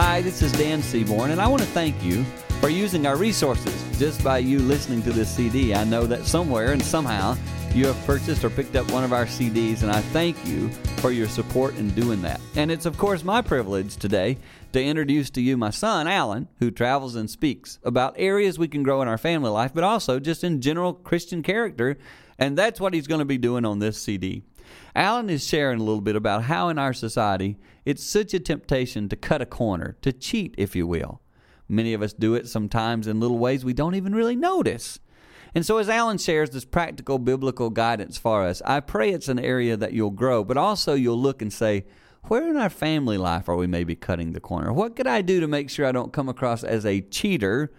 Hi, this is Dan Seaborn, and I want to thank you for using our resources. Just by you listening to this CD, I know that somewhere and somehow you have purchased or picked up one of our CDs, and I thank you for your support in doing that. And it's, of course, my privilege today to introduce to you my son, Alan, who travels and speaks about areas we can grow in our family life, but also just in general Christian character. And that's what he's going to be doing on this CD. Alan is sharing a little bit about how in our society it's such a temptation to cut a corner, to cheat, if you will. Many of us do it sometimes in little ways we don't even really notice. And so, as Alan shares this practical biblical guidance for us, I pray it's an area that you'll grow, but also you'll look and say, where in our family life are we maybe cutting the corner? What could I do to make sure I don't come across as a cheater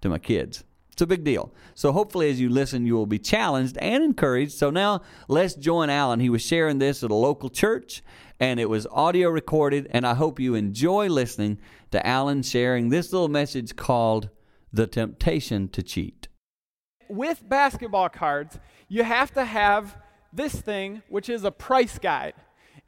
to my kids? It's a big deal. So hopefully, as you listen, you will be challenged and encouraged. So now let's join Alan. He was sharing this at a local church, and it was audio recorded. And I hope you enjoy listening to Alan sharing this little message called The Temptation to Cheat. With basketball cards, you have to have this thing, which is a price guide.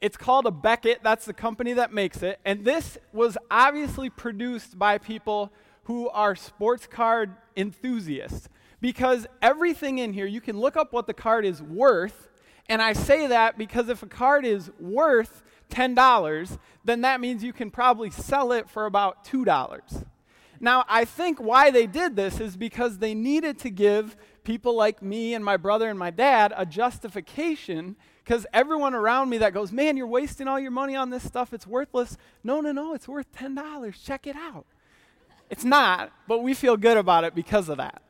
It's called a Beckett, that's the company that makes it. And this was obviously produced by people who are sports card enthusiasts because everything in here, you can look up what the card is worth. And I say that because if a card is worth $10, then that means you can probably sell it for about $2. Now, I think why they did this is because they needed to give people like me and my brother and my dad a justification because everyone around me that goes, Man, you're wasting all your money on this stuff, it's worthless. No, no, no, it's worth $10. Check it out. It's not, but we feel good about it because of that.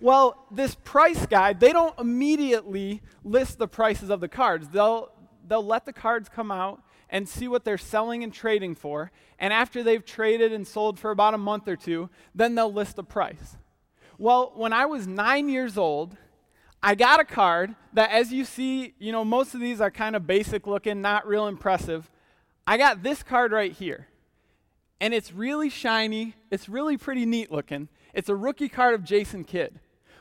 Well, this price guide, they don't immediately list the prices of the cards. They'll, they'll let the cards come out and see what they're selling and trading for. And after they've traded and sold for about a month or two, then they'll list the price. Well, when I was nine years old, I got a card that, as you see, you know, most of these are kind of basic looking, not real impressive. I got this card right here and it's really shiny. It's really pretty neat looking. It's a rookie card of Jason Kidd.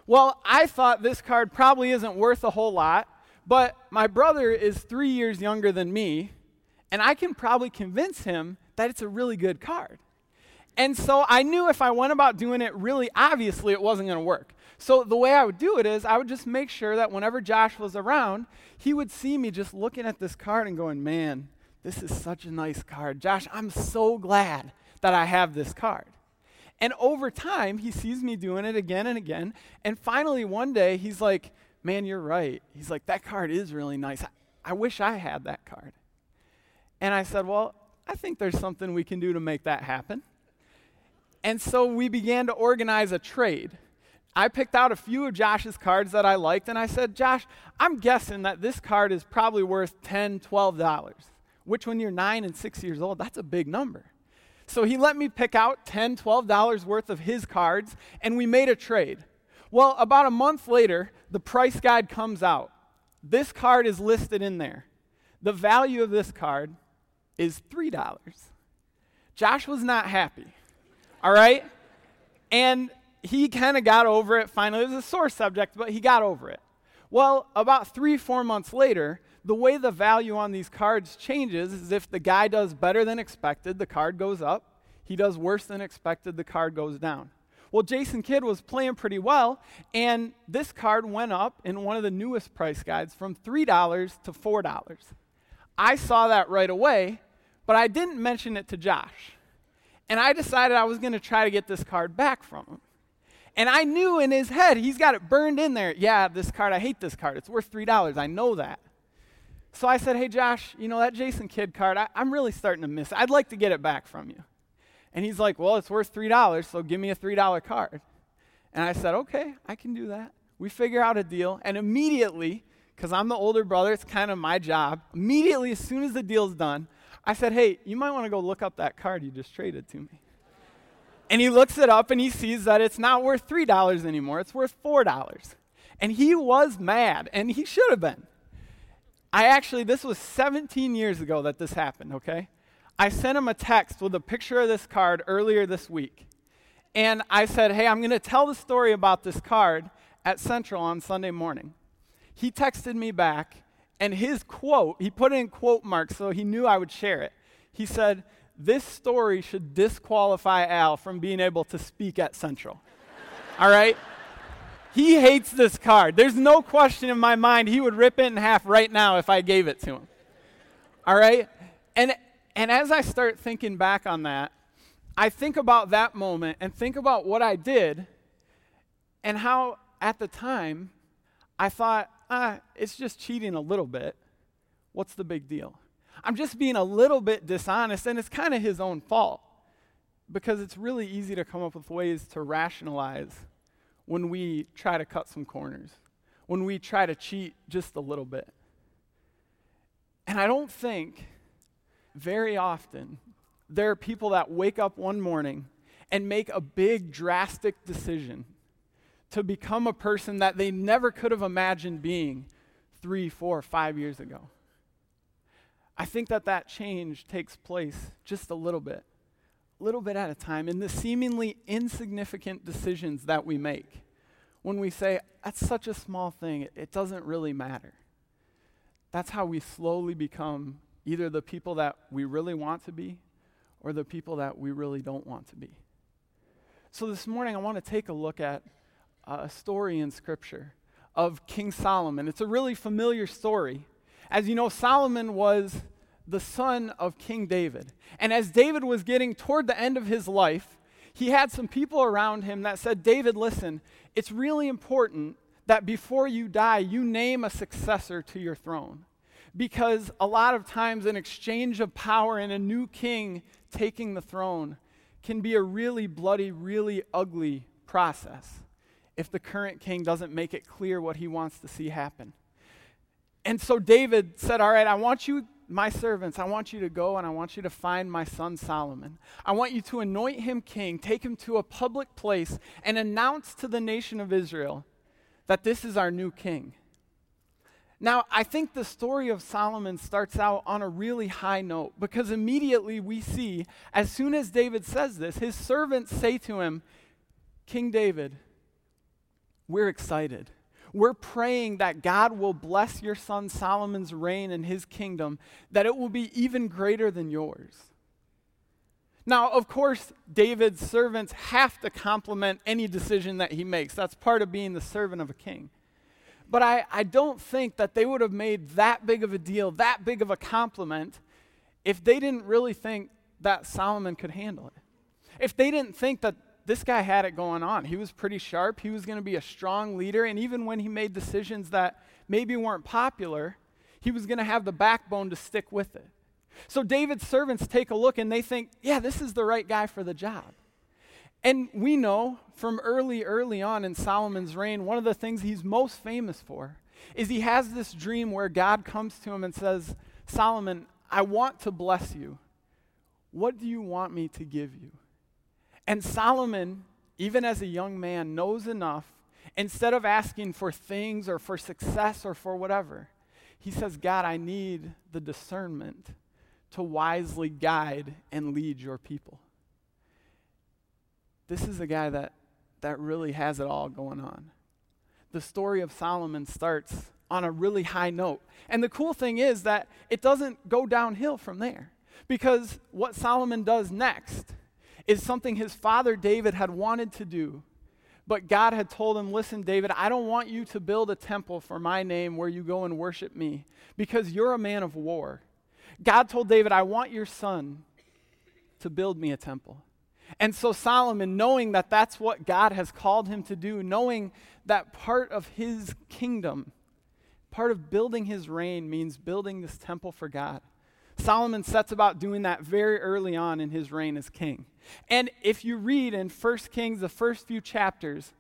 Well, I thought this card probably isn't worth a whole lot, but my brother is three years younger than me, and I can probably convince him that it's a really good card. And so I knew if I went about doing it really obviously, it wasn't going to work. So the way I would do it is I would just make sure that whenever Josh was around, he would see me just looking at this card and going, man, this is such a nice card. Josh, I'm so glad that I have this card. And over time, he sees me doing it again and again. And finally, one day, he's like, Man, you're right. He's like, That card is really nice. I, I wish I had that card. And I said, Well, I think there's something we can do to make that happen. And so we began to organize a trade. I picked out a few of Josh's cards that I liked, and I said, Josh, I'm guessing that this card is probably worth $10, $12 which when you're nine and six years old, that's a big number. So he let me pick out $10, $12 worth of his cards, and we made a trade. Well, about a month later, the price guide comes out. This card is listed in there. The value of this card is $3. Josh was not happy. All right? And he kind of got over it finally. It was a sore subject, but he got over it. Well, about three, four months later, the way the value on these cards changes is if the guy does better than expected, the card goes up. He does worse than expected, the card goes down. Well, Jason Kidd was playing pretty well, and this card went up in one of the newest price guides from $3 to $4. I saw that right away, but I didn't mention it to Josh. And I decided I was going to try to get this card back from him. And I knew in his head, he's got it burned in there. Yeah, this card, I hate this card. It's worth $3. I know that. So I said, Hey, Josh, you know, that Jason Kidd card, I, am really starting to miss it. I'd like to get it back from you. And he's like, Well, it's worth $3, so give me a $3 card. And I said, Okay, I can do that. We figure out a deal. And immediately, because I'm the older brother, it's kind of my job, immediately, as soon as the deal's done, I said, Hey, you might want to go look up that card you just traded to me. And he looks it up and he sees that it's not worth $3 anymore, it's worth $4. And he was mad, and he should have been. I actually, this was 17 years ago that this happened, okay? I sent him a text with a picture of this card earlier this week. And I said, hey, I'm going to tell the story about this card at Central on Sunday morning. He texted me back, and his quote, he put it in quote marks so he knew I would share it. He said, this story should disqualify Al from being able to speak at Central. All right? He hates this card. There's no question in my mind he would rip it in half right now if I gave it to him. All right? And and as I start thinking back on that, I think about that moment and think about what I did and how at the time I thought, ah, it's just cheating a little bit. What's the big deal? I'm just being a little bit dishonest, and it's kind of his own fault because it's really easy to come up with ways to rationalize when we try to cut some corners, when we try to cheat just a little bit. And I don't think very often there are people that wake up one morning and make a big, drastic decision to become a person that they never could have imagined being three, four, five years ago. I think that that change takes place just a little bit, little bit at a time, in the seemingly insignificant decisions that we make. When we say, that's such a small thing, it, doesn't really matter. That's how we slowly become either the people that we really want to be or the people that we really don't want to be. So this morning, I want to take a look at a story in Scripture of King Solomon. It's a really familiar story. As you know, Solomon was the son of King David. And as David was getting toward the end of his life, he had some people around him that said, David, listen, it's really important that before you die, you name a successor to your throne. Because a lot of times, an exchange of power and a new king taking the throne can be a really bloody, really ugly process if the current king doesn't make it clear what he wants to see happen. And so David said, All right, I want you, my servants, I want you to go and I want you to find my son Solomon. I want you to anoint him king, take him to a public place, and announce to the nation of Israel that this is our new king. Now, I think the story of Solomon starts out on a really high note because immediately we see, as soon as David says this, his servants say to him, King David, we're excited. We're praying that God will bless your son Solomon's reign and his kingdom, that it will be even greater than yours. Now, of course, David's servants have to compliment any decision that he makes. That's part of being the servant of a king. But I, I don't think that they would have made that big of a deal, that big of a compliment, if they didn't really think that Solomon could handle it. If they didn't think that this guy had it going on. He was pretty sharp. He was going to be a strong leader. And even when he made decisions that maybe weren't popular, he was going to have the backbone to stick with it. So David's servants take a look and they think, yeah, this is the right guy for the job. And we know from early, early on in Solomon's reign, one of the things he's most famous for is he has this dream where God comes to him and says, Solomon, I want to bless you. What do you want me to give you? And Solomon, even as a young man, knows enough. Instead of asking for things or for success or for whatever, he says, God, I need the discernment to wisely guide and lead your people. This is a guy that, that really has it all going on. The story of Solomon starts on a really high note. And the cool thing is that it doesn't go downhill from there. Because what Solomon does next is something his father David had wanted to do. But God had told him, Listen, David, I don't want you to build a temple for my name where you go and worship me because you're a man of war. God told David, I want your son to build me a temple. And so Solomon, knowing that that's what God has called him to do, knowing that part of his kingdom, part of building his reign means building this temple for God, Solomon sets about doing that very early on in his reign as king. And if you read in 1 Kings, the first few chapters,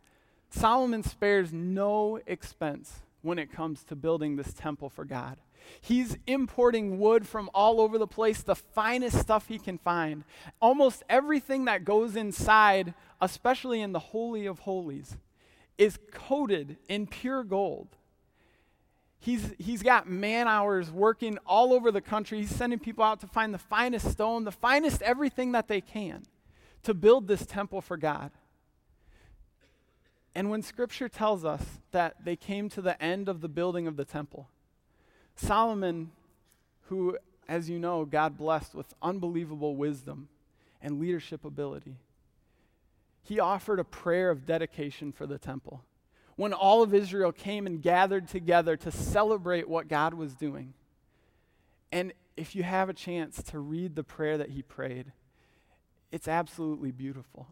Solomon spares no expense when it comes to building this temple for God. He's importing wood from all over the place, the finest stuff he can find. Almost everything that goes inside, especially in the Holy of Holies, is coated in pure gold. He's, he's got man hours working all over the country. He's sending people out to find the finest stone, the finest everything that they can to build this temple for God. And when scripture tells us that they came to the end of the building of the temple, Solomon, who as you know, God blessed with unbelievable wisdom and leadership ability. He offered a prayer of dedication for the temple. When all of Israel came and gathered together to celebrate what God was doing. And if you have a chance to read the prayer that he prayed, it's absolutely beautiful.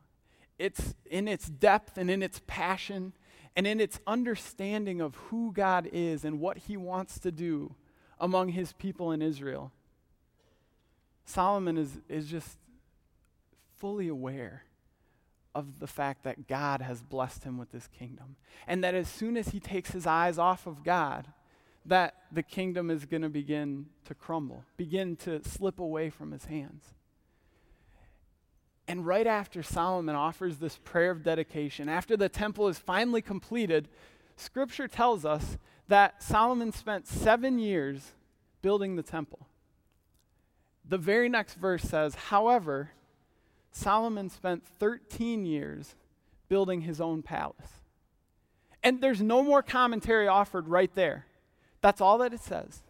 It's in its depth and in its passion and in its understanding of who God is and what he wants to do among his people in Israel. Solomon is, is just fully aware of the fact that God has blessed him with this kingdom. And that as soon as he takes his eyes off of God, that the kingdom is going to begin to crumble, begin to slip away from his hands. And right after Solomon offers this prayer of dedication, after the temple is finally completed, scripture tells us that Solomon spent seven years building the temple. The very next verse says, however, Solomon spent 13 years building his own palace. And there's no more commentary offered right there. That's all that it says.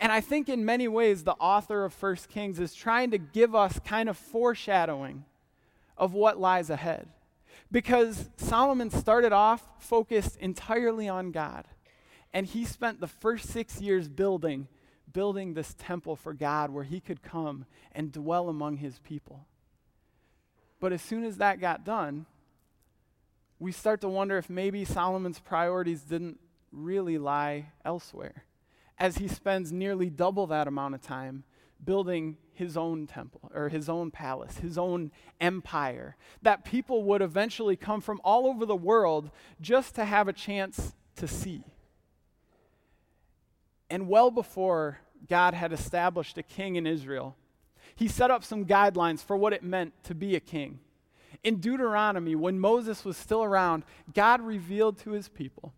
And I think in many ways, the author of First Kings is trying to give us kind of foreshadowing of what lies ahead. Because Solomon started off focused entirely on God. And he spent the first six years building, building this temple for God where he could come and dwell among his people. But as soon as that got done, we start to wonder if maybe Solomon's priorities didn't really lie elsewhere, as he spends nearly double that amount of time building his own temple or his own palace, his own empire, that people would eventually come from all over the world just to have a chance to see. And well before God had established a king in Israel, he set up some guidelines for what it meant to be a king. In Deuteronomy, when Moses was still around, God revealed to his people,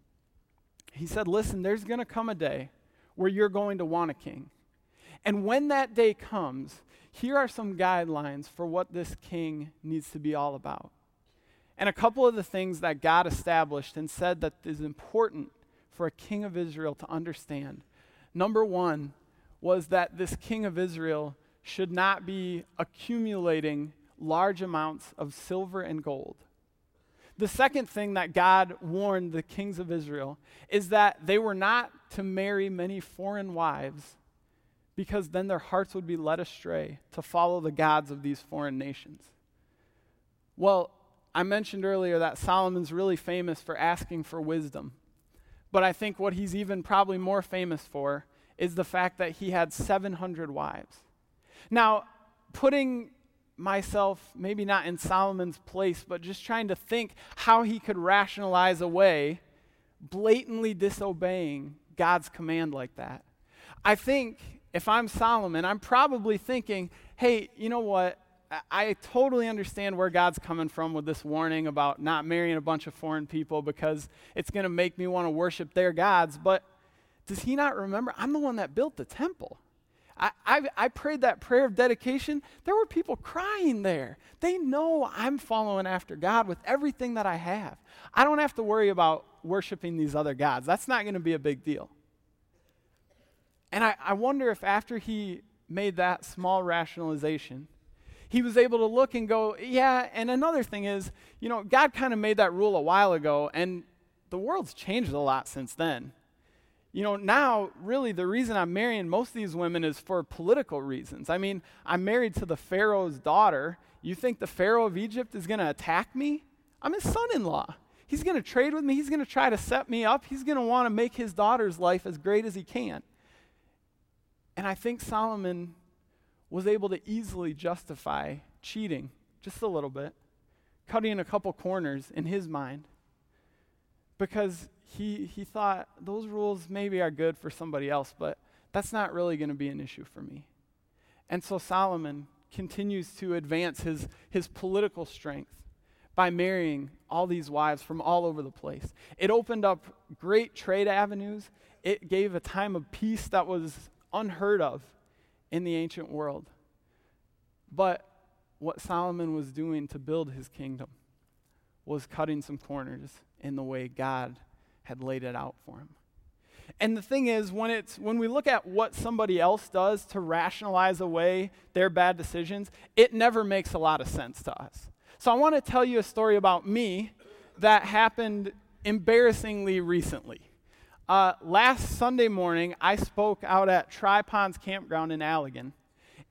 He said, Listen, there's going to come a day where you're going to want a king. And when that day comes, here are some guidelines for what this king needs to be all about. And a couple of the things that God established and said that is important for a king of Israel to understand. Number one was that this king of Israel should not be accumulating large amounts of silver and gold. The second thing that God warned the kings of Israel is that they were not to marry many foreign wives because then their hearts would be led astray to follow the gods of these foreign nations. Well, I mentioned earlier that Solomon's really famous for asking for wisdom. But I think what he's even probably more famous for is the fact that he had 700 wives. Now, putting myself maybe not in Solomon's place, but just trying to think how he could rationalize away blatantly disobeying God's command like that. I think if I'm Solomon, I'm probably thinking, hey, you know what? I, totally understand where God's coming from with this warning about not marrying a bunch of foreign people because it's going to make me want to worship their gods. But does he not remember? I'm the one that built the temple. I, I, I, prayed that prayer of dedication. There were people crying there. They know I'm following after God with everything that I have. I don't have to worry about worshiping these other gods. That's not going to be a big deal. And I, I wonder if after he made that small rationalization, he was able to look and go, yeah, and another thing is, you know, God kind of made that rule a while ago, and the world's changed a lot since then. You know, now, really, the reason I'm marrying most of these women is for political reasons. I mean, I'm married to the Pharaoh's daughter. You think the Pharaoh of Egypt is going to attack me? I'm his son in law. He's going to trade with me. He's going to try to set me up. He's going to want to make his daughter's life as great as he can. And I think Solomon was able to easily justify cheating just a little bit, cutting a couple corners in his mind, because he, he thought those rules maybe are good for somebody else, but that's not really going to be an issue for me. And so Solomon continues to advance his, his political strength by marrying all these wives from all over the place. It opened up great trade avenues. It gave a time of peace that was unheard of in the ancient world. But what Solomon was doing to build his kingdom was cutting some corners in the way God had laid it out for him. And the thing is, when, it's, when we look at what somebody else does to rationalize away their bad decisions, it never makes a lot of sense to us. So I want to tell you a story about me that happened embarrassingly recently. Uh, last Sunday morning, I spoke out at Tri Ponds Campground in Allegan.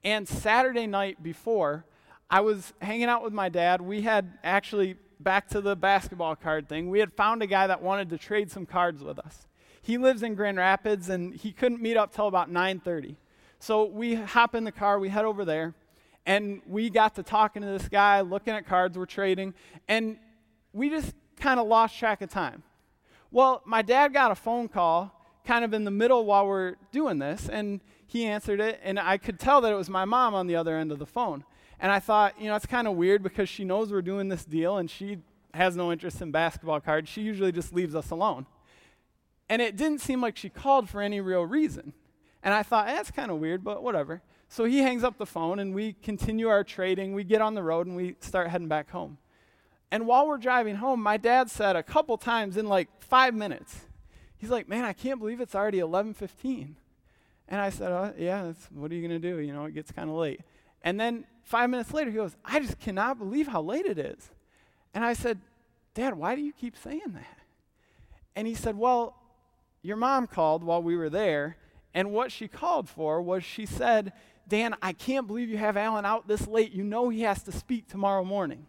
And Saturday night before, I was hanging out with my dad. We had actually, back to the basketball card thing, we had found a guy that wanted to trade some cards with us. He lives in Grand Rapids, and he couldn't meet up till about 9:30. So we hop in the car, we head over there, and we got to talking to this guy, looking at cards, we're trading, and we just kind of lost track of time. Well, my dad got a phone call kind of in the middle while we're doing this, and he answered it, and I could tell that it was my mom on the other end of the phone. And I thought, you know, it's kind of weird because she knows we're doing this deal and she has no interest in basketball cards. She usually just leaves us alone. And it didn't seem like she called for any real reason. And I thought, eh, that's kind of weird, but whatever. So he hangs up the phone and we continue our trading. We get on the road and we start heading back home. And while we're driving home, my dad said a couple times in like five minutes, he's like, man, I can't believe it's already 1115. And I said, oh, Yeah, what are you going to do? You know, it gets kind of late. And then five minutes later, he goes, I just cannot believe how late it is. And I said, Dad, why do you keep saying that? And he said, Well, your mom called while we were there, and what she called for was she said, Dan, I can't believe you have Alan out this late. You know he has to speak tomorrow morning.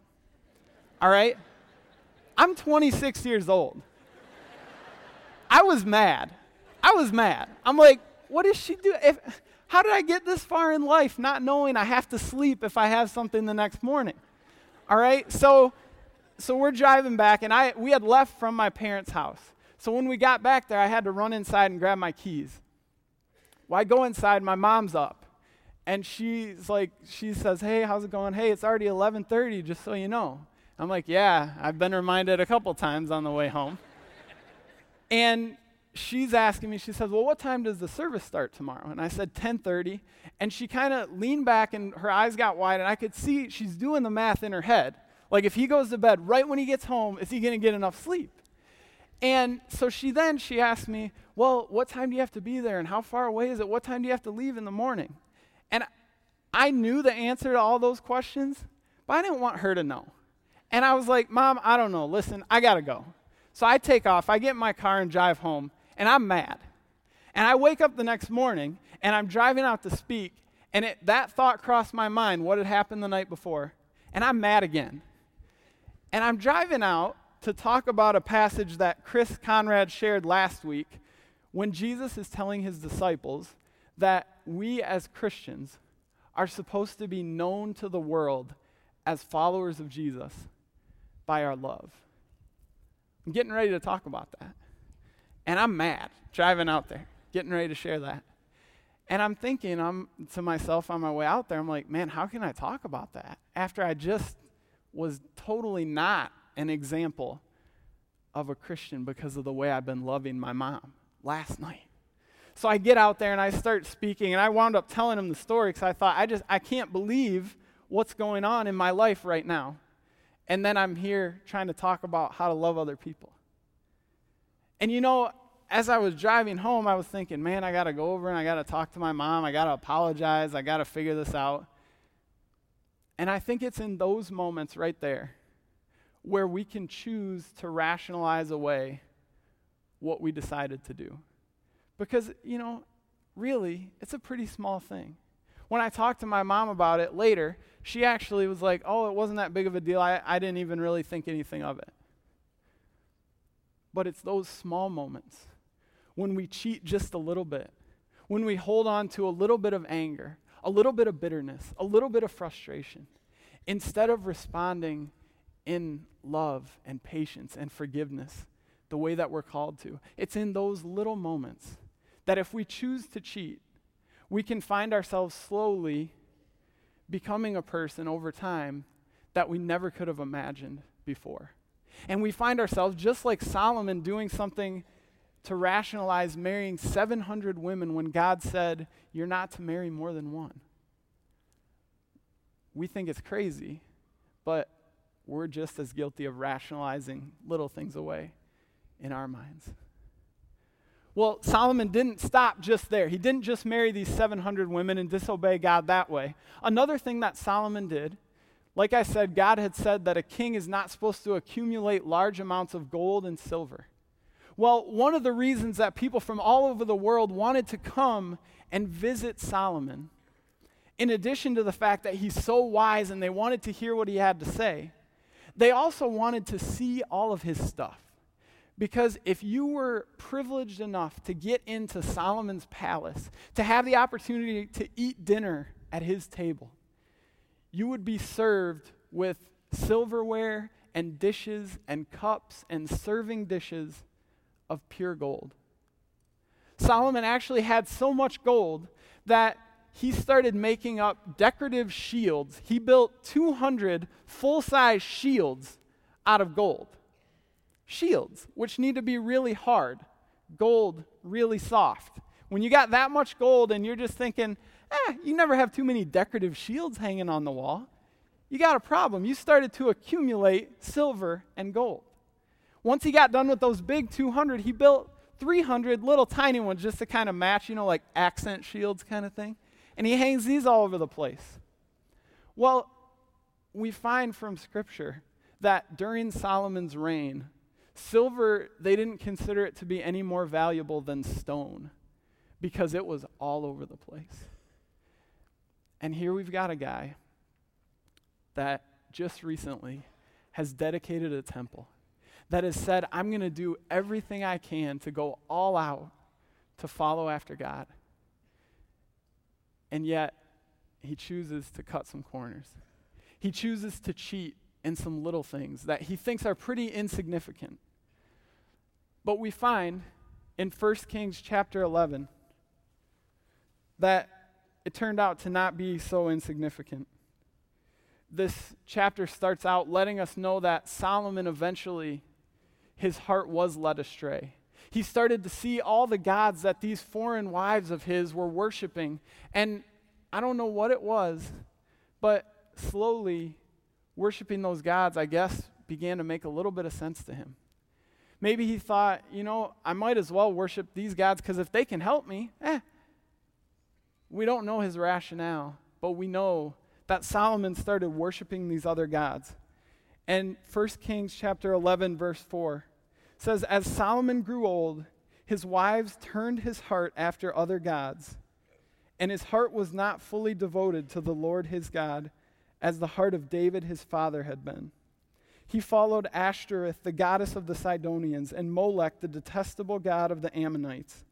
All right? I'm 26 years old. I was mad. I was mad. I'm like, what is she doing? How did I get this far in life not knowing I have to sleep if I have something the next morning? All right? So so we're driving back and I we had left from my parents' house. So when we got back there, I had to run inside and grab my keys. Well, I go inside, my mom's up. And she's like, she says, Hey, how's it going? Hey, it's already 11:30, just so you know. I'm like, Yeah, I've been reminded a couple times on the way home. and she's asking me, she says, Well, what time does the service start tomorrow? And I said 10:30. And she kind of leaned back and her eyes got wide, and I could see she's doing the math in her head. Like if he goes to bed right when he gets home, is he gonna get enough sleep? And so she then she asked me, Well, what time do you have to be there? And how far away is it? What time do you have to leave in the morning? And I knew the answer to all those questions, but I didn't want her to know. And I was like, Mom, I don't know. Listen, I gotta go. So I take off, I get in my car and drive home and I'm mad. And I wake up the next morning and I'm driving out to speak, and it, that thought crossed my mind what had happened the night before, and I'm mad again. And I'm driving out to talk about a passage that Chris Conrad shared last week when Jesus is telling his disciples that we as Christians are supposed to be known to the world as followers of Jesus by our love. I'm getting ready to talk about that. And I'm mad driving out there, getting ready to share that. And I'm thinking I'm to myself on my way out there, I'm like, man, how can I talk about that after I just was totally not an example of a Christian because of the way I've been loving my mom last night. So I get out there and I start speaking, and I wound up telling him the story because I thought, I just, I can't believe what's going on in my life right now. And then I'm here trying to talk about how to love other people. And you know, as I was driving home, I was thinking, man, I got to go over and I got to talk to my mom. I got to apologize. I got to figure this out. And I think it's in those moments right there where we can choose to rationalize away what we decided to do. Because, you know, really, it's a pretty small thing. When I talked to my mom about it later, she actually was like, oh, it wasn't that big of a deal. I, I didn't even really think anything of it. But it's those small moments when we cheat just a little bit, when we hold on to a little bit of anger, a little bit of bitterness, a little bit of frustration, instead of responding in love and patience and forgiveness the way that we're called to. It's in those little moments that if we choose to cheat, we can find ourselves slowly becoming a person over time that we never could have imagined before. And we find ourselves, just like Solomon, doing something to rationalize marrying 700 women when God said, You're not to marry more than one. We think it's crazy, but we're just as guilty of rationalizing little things away in our minds. Well, Solomon didn't stop just there. He didn't just marry these 700 women and disobey God that way. Another thing that Solomon did, like I said, God had said that a king is not supposed to accumulate large amounts of gold and silver. Well, one of the reasons that people from all over the world wanted to come and visit Solomon, in addition to the fact that he's so wise and they wanted to hear what he had to say, they also wanted to see all of his stuff. Because if you were privileged enough to get into Solomon's palace, to have the opportunity to eat dinner at his table, you would be served with silverware and dishes and cups and serving dishes of pure gold. Solomon actually had so much gold that he started making up decorative shields. He built 200 full size shields out of gold. Shields, which need to be really hard, gold really soft. When you got that much gold and you're just thinking, eh, you never have too many decorative shields hanging on the wall, you got a problem. You started to accumulate silver and gold. Once he got done with those big 200, he built 300 little tiny ones just to kind of match, you know, like accent shields kind of thing. And he hangs these all over the place. Well, we find from Scripture that during Solomon's reign, silver, they didn't consider it to be any more valuable than stone because it was all over the place. And here we've got a guy that just recently has dedicated a temple that has said, I'm going to do everything I can to go all out to follow after God. And yet, he chooses to cut some corners. He chooses to cheat in some little things that he thinks are pretty insignificant. But we find in 1 Kings chapter 11 that it turned out to not be so insignificant. This chapter starts out letting us know that Solomon eventually, his heart was led astray. He started to see all the gods that these foreign wives of his were worshiping. And I don't know what it was, but slowly, worshiping those gods, I guess, began to make a little bit of sense to him. Maybe he thought, you know, I might as well worship these gods because if they can help me, eh, we don't know his rationale, but we know that Solomon started worshiping these other gods. And 1 Kings chapter 11 verse 4 says as Solomon grew old, his wives turned his heart after other gods, and his heart was not fully devoted to the Lord his God as the heart of David his father had been. He followed Ashtoreth, the goddess of the Sidonians, and Molech, the detestable god of the Ammonites.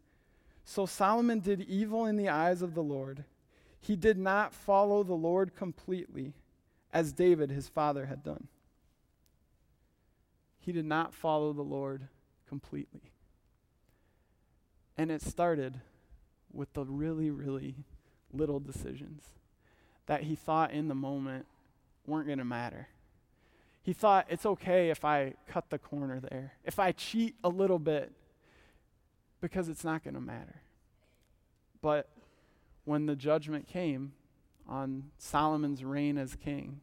So Solomon did evil in the eyes of the Lord. He did not follow the Lord completely, as David his father had done. He did not follow the Lord completely. And it started with the really, really little decisions that he thought in the moment weren't going to matter. He thought it's okay if I cut the corner there, if I cheat a little bit, because it's not going to matter. But when the judgment came on Solomon's reign as king,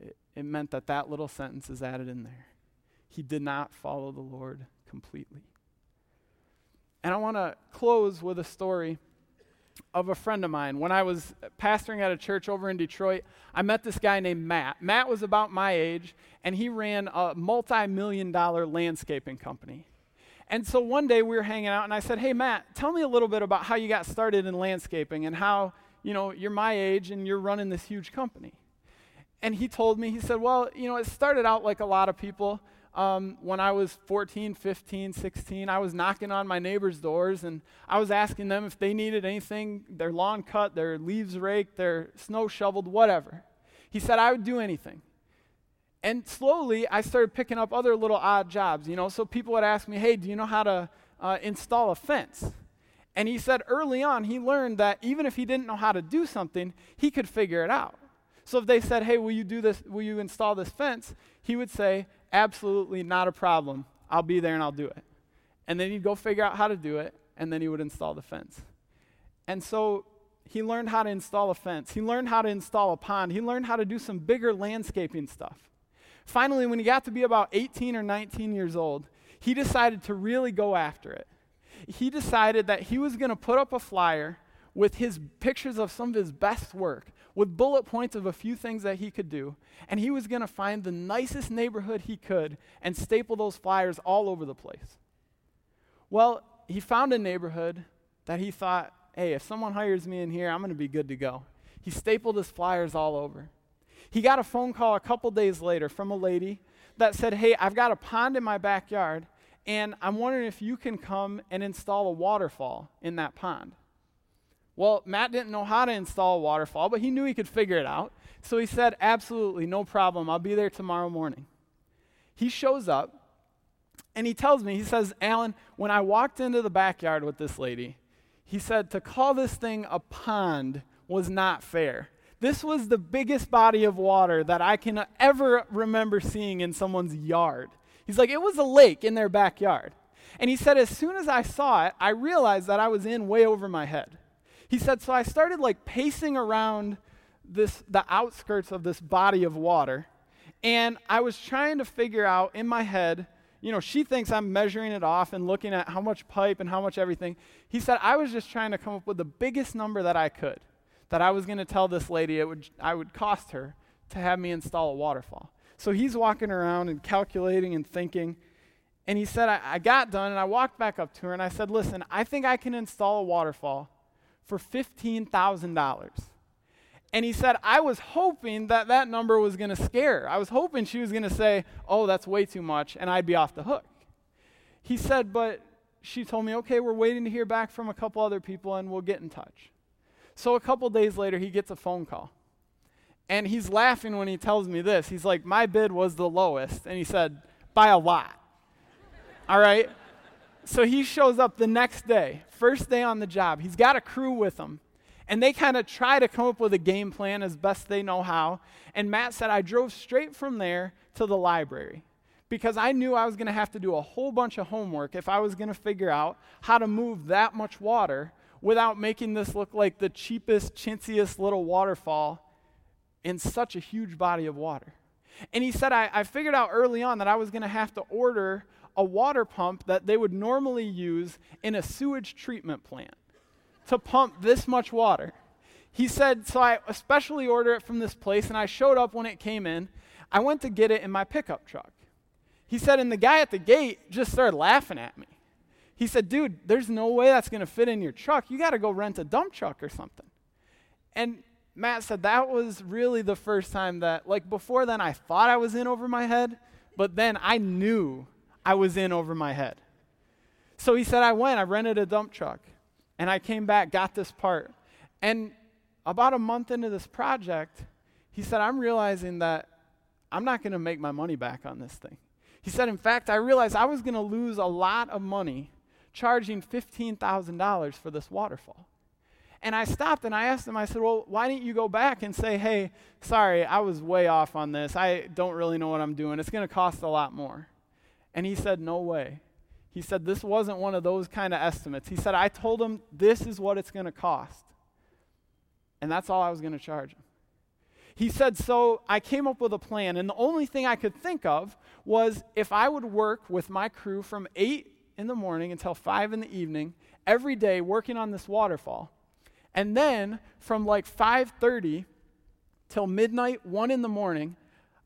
it, it meant that that little sentence is added in there. He did not follow the Lord completely. And I want to close with a story of a friend of mine. When I was pastoring at a church over in Detroit, I met this guy named Matt. Matt was about my age, and he ran a multi million dollar landscaping company. And so one day we were hanging out, and I said, Hey, Matt, tell me a little bit about how you got started in landscaping and how, you know, you're my age and you're running this huge company. And he told me, he said, Well, you know, it started out like a lot of people. Um, when I was 14, 15, 16, I was knocking on my neighbors' doors and I was asking them if they needed anything their lawn cut, their leaves raked, their snow shoveled, whatever. He said, I would do anything. And slowly, I started picking up other little odd jobs, you know. So people would ask me, hey, do you know how to uh, install a fence? And he said early on, he learned that even if he didn't know how to do something, he could figure it out. So if they said, hey, will you do this, will you install this fence? He would say, absolutely not a problem. I'll be there and I'll do it. And then he'd go figure out how to do it, and then he would install the fence. And so he learned how to install a fence. He learned how to install a pond. He learned how to do some bigger landscaping stuff. Finally, when he got to be about 18 or 19 years old, he decided to really go after it. he decided that he was going to put up a flyer with his pictures of some of his best work, with bullet points of a few things that he could do, and he was going to find the nicest neighborhood he could and staple those flyers all over the place. Well, he found a neighborhood that he thought, hey, if someone hires me in here, I'm going to be good to go. He stapled his flyers all over. He got a phone call a couple days later from a lady that said, Hey, I've got a pond in my backyard, and I'm wondering if you can come and install a waterfall in that pond. Well, Matt didn't know how to install a waterfall, but he knew he could figure it out. So he said, Absolutely, no problem. I'll be there tomorrow morning. He shows up and he tells me, he says, Alan, when I walked into the backyard with this lady, he said, to call this thing a pond was not fair. This was the biggest body of water that I can ever remember seeing in someone's yard. He's like, it was a lake in their backyard. And he said, as soon as I saw it, I realized that I was in way over my head. He said, so I started like pacing around this, the outskirts of this body of water. And I was trying to figure out in my head, you know, she thinks I'm measuring it off and looking at how much pipe and how much everything. He said, I was just trying to come up with the biggest number that I could that I was going to tell this lady it would, I would cost her to have me install a waterfall. So he's walking around and calculating and thinking. And he said, I, I got done and I walked back up to her and I said, Listen, I think I can install a waterfall for $15,000. And he said, I was hoping that that number was going to scare her. I was hoping she was going to say, Oh, that's way too much, and I'd be off the hook. He said, But she told me, Okay, we're waiting to hear back from a couple other people and we'll get in touch. So a couple days later, he gets a phone call. And he's laughing when he tells me this. He's like, My bid was the lowest. And he said, By a lot. All right? So he shows up the next day, first day on the job. He's got a crew with him. And they kind of try to come up with a game plan as best they know how. And Matt said, I drove straight from there to the library because I knew I was going to have to do a whole bunch of homework if I was going to figure out how to move that much water without making this look like the cheapest, chintziest little waterfall in such a huge body of water. And he said, I, I figured out early on that I was going to have to order a water pump that they would normally use in a sewage treatment plant to pump this much water. He said, So I especially ordered it from this place, and I showed up when it came in. I went to get it in my pickup truck. He said, and the guy at the gate just started laughing at me. He said, Dude, there's no way that's going to fit in your truck. You got to go rent a dump truck or something. And Matt said that was really the first time that, like, before then I thought I was in over my head, but then I knew I was in over my head. So he said, I went, I rented a dump truck, and I came back, got this part. And about a month into this project, he said, I'm realizing that I'm not going to make my money back on this thing. He said, in fact, I realized I was going to lose a lot of money charging $15,000 for this waterfall. And I stopped and I asked him, I said, Well, why didn't you go back and say, Hey, sorry, I was way off on this. I don't really know what I'm doing. It's going to cost a lot more. And he said, No way. He said, This wasn't one of those kind of estimates. He said, I told him this is what it's going to cost. And that's all I was going to charge him. He said, So I came up with a plan, and the only thing I could think of was if I would work with my crew from 8 in the morning until 5 in the evening every day working on this waterfall. And then from like 5:30 till midnight, 1 in the morning,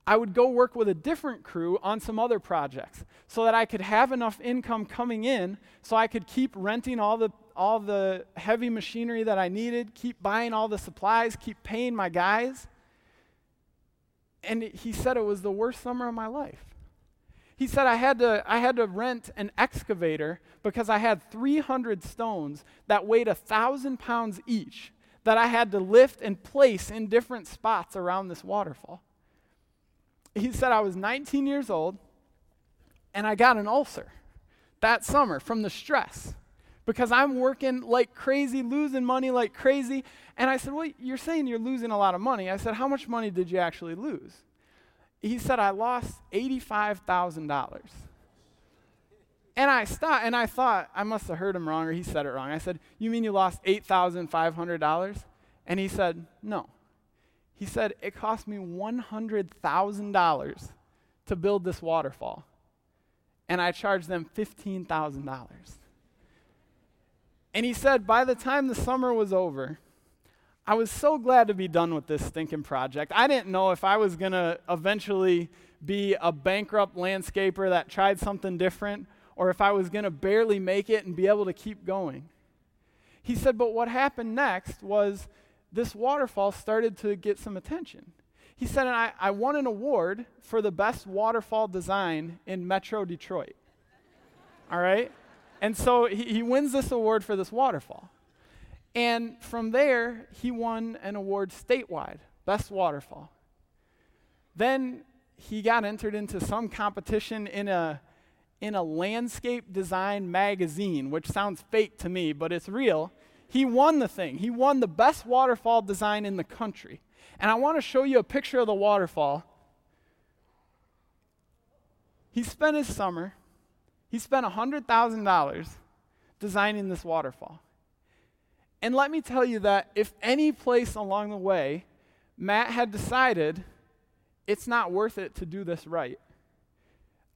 I would go work with a different crew on some other projects so that I could have enough income coming in so I could keep renting all the all the heavy machinery that I needed, keep buying all the supplies, keep paying my guys. And he said it was the worst summer of my life. He said I had to, I had to rent an excavator because I had 300 stones that weighed a thousand pounds each that I had to lift and place in different spots around this waterfall. He said I was 19 years old and I got an ulcer that summer from the stress because I'm working like crazy, losing money like crazy. And I said, Well, you're saying you're losing a lot of money. I said, How much money did you actually lose? He said, I lost $85,000. And I stopped and I thought, I must have heard him wrong or he said it wrong. I said, You mean you lost $8,500? And he said, No. He said, It cost me $100,000 to build this waterfall. And I charged them $15,000. And he said, by the time the summer was over, I was so glad to be done with this stinking project. I didn't know if I was going to eventually be a bankrupt landscaper that tried something different or if I was going to barely make it and be able to keep going. He said, but what happened next was this waterfall started to get some attention. He said, and I, I won an award for the best waterfall design in Metro Detroit. All right? And so he, he wins this award for this waterfall. And from there, he won an award statewide, Best Waterfall. Then he got entered into some competition in a, in a landscape design magazine, which sounds fake to me, but it's real. He won the thing. He won the best waterfall design in the country. And I want to show you a picture of the waterfall. He spent his summer, he spent $100,000 designing this waterfall. And let me tell you that if any place along the way Matt had decided it's not worth it to do this right,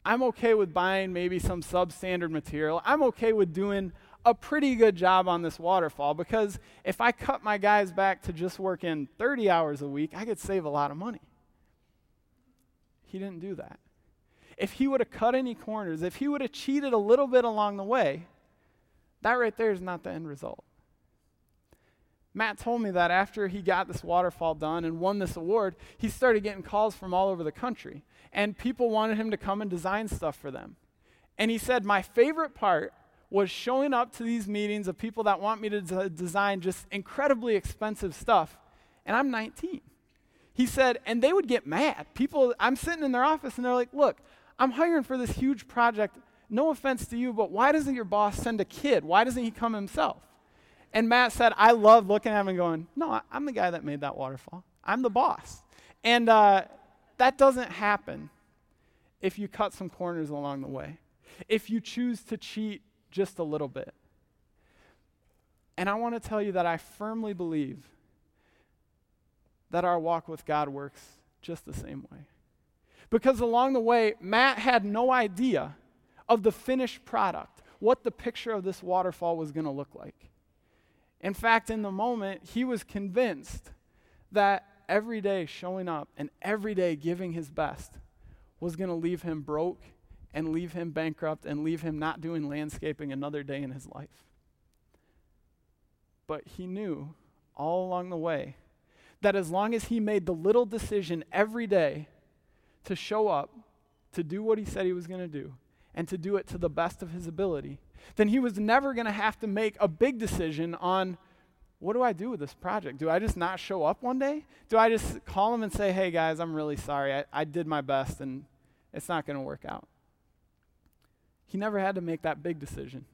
I'm okay with buying maybe some substandard material. I'm okay with doing a pretty good job on this waterfall because if I cut my guys back to just working 30 hours a week, I could save a lot of money. He didn't do that. If he would have cut any corners, if he would have cheated a little bit along the way, that right there is not the end result. Matt told me that after he got this waterfall done and won this award, he started getting calls from all over the country. And people wanted him to come and design stuff for them. And he said, My favorite part was showing up to these meetings of people that want me to d- design just incredibly expensive stuff. And I'm 19. He said, and they would get mad. People, I'm sitting in their office and they're like, look, I'm hiring for this huge project. No offense to you, but why doesn't your boss send a kid? Why doesn't he come himself? And Matt said, I love looking at him and going, no, I'm the guy that made that waterfall. I'm the boss. And uh, that doesn't happen if you cut some corners along the way. If you choose to cheat just a little bit. And I want to tell you that I firmly believe that our walk with God works just the same way. Because along the way, Matt had no idea of the finished product, what the picture of this waterfall was going to look like. In fact, in the moment, he was convinced that every day showing up and every day giving his best was going to leave him broke and leave him bankrupt and leave him not doing landscaping another day in his life. But he knew all along the way that as long as he made the little decision every day to show up, to do what he said he was going to do, and to do it to the best of his ability, then he was never going to have to make a big decision on what do I do with this project? Do I just not show up one day? Do I just call him and say, hey guys, I'm really sorry. I, I did my best and it's not going to work out? He never had to make that big decision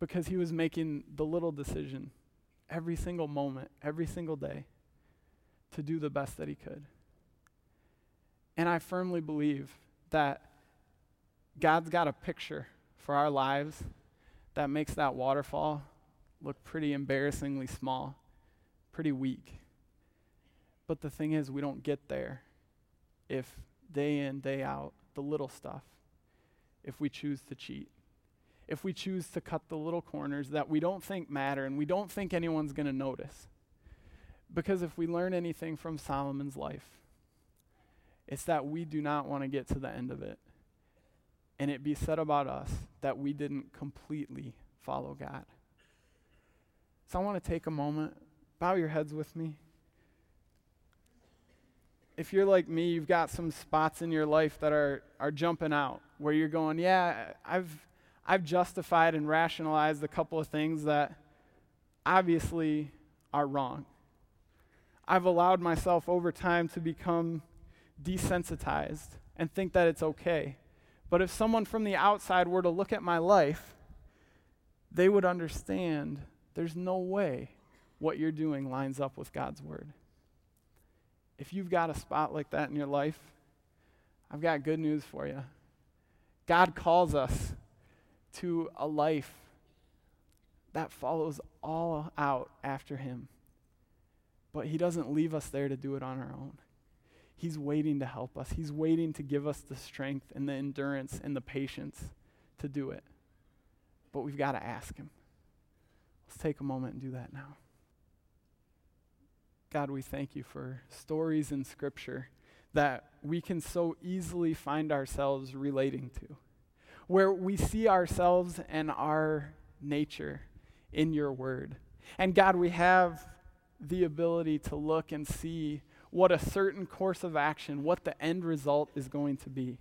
because he was making the little decision every single moment, every single day to do the best that he could. And I firmly believe that God's got a picture for our lives that makes that waterfall look pretty embarrassingly small, pretty weak. But the thing is, we don't get there if day in, day out, the little stuff if we choose to cheat. If we choose to cut the little corners that we don't think matter and we don't think anyone's going to notice. Because if we learn anything from Solomon's life, it's that we do not want to get to the end of it and it be said about us that we didn't completely follow God. So I want to take a moment, bow your heads with me if you're like me, you've got some spots in your life that are, are jumping out where you're going, yeah, I've, I've justified and rationalized a couple of things that obviously are wrong. I've allowed myself over time to become desensitized and think that it's okay. But if someone from the outside were to look at my life, they would understand there's no way what you're doing lines up with God's word if you've got a spot like that in your life, I've got good news for you. God calls us to a life that follows all out after Him. But He doesn't leave us there to do it on our own. He's waiting to help us, He's waiting to give us the strength and the endurance and the patience to do it. But we've got to ask Him. Let's take a moment and do that now. God, we thank you for stories in Scripture that we can so easily find ourselves relating to, where we see ourselves and our nature in your word. And God, we have the ability to look and see what a certain course of action, what the end result is going to be.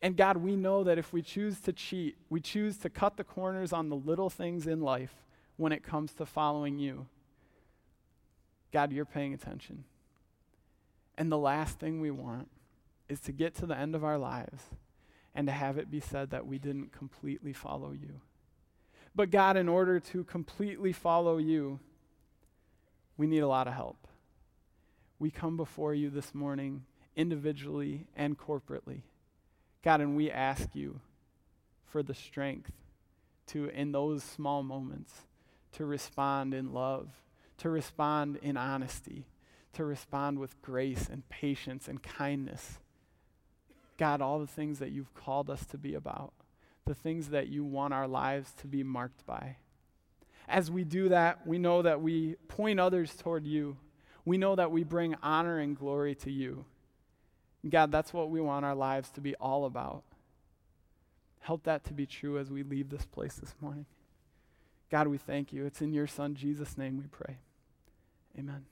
And God, we know that if we choose to cheat, we choose to cut the corners on the little things in life when it comes to following you. God, you're paying attention. And the last thing we want is to get to the end of our lives and to have it be said that we didn't completely follow you. But God, in order to completely follow you, we need a lot of help. We come before you this morning individually and corporately. God, and we ask you for the strength to, in those small moments, to respond in love, to respond in honesty, to respond with grace and patience and kindness. God, all the things that you've called us to be about, the things that you want our lives to be marked by. As we do that, we know that we point others toward you. We know that we bring honor and glory to you. God, that's what we want our lives to be all about. Help that to be true as we leave this place this morning. God, we thank you. It's in your Son, Jesus' name, we pray. Amen.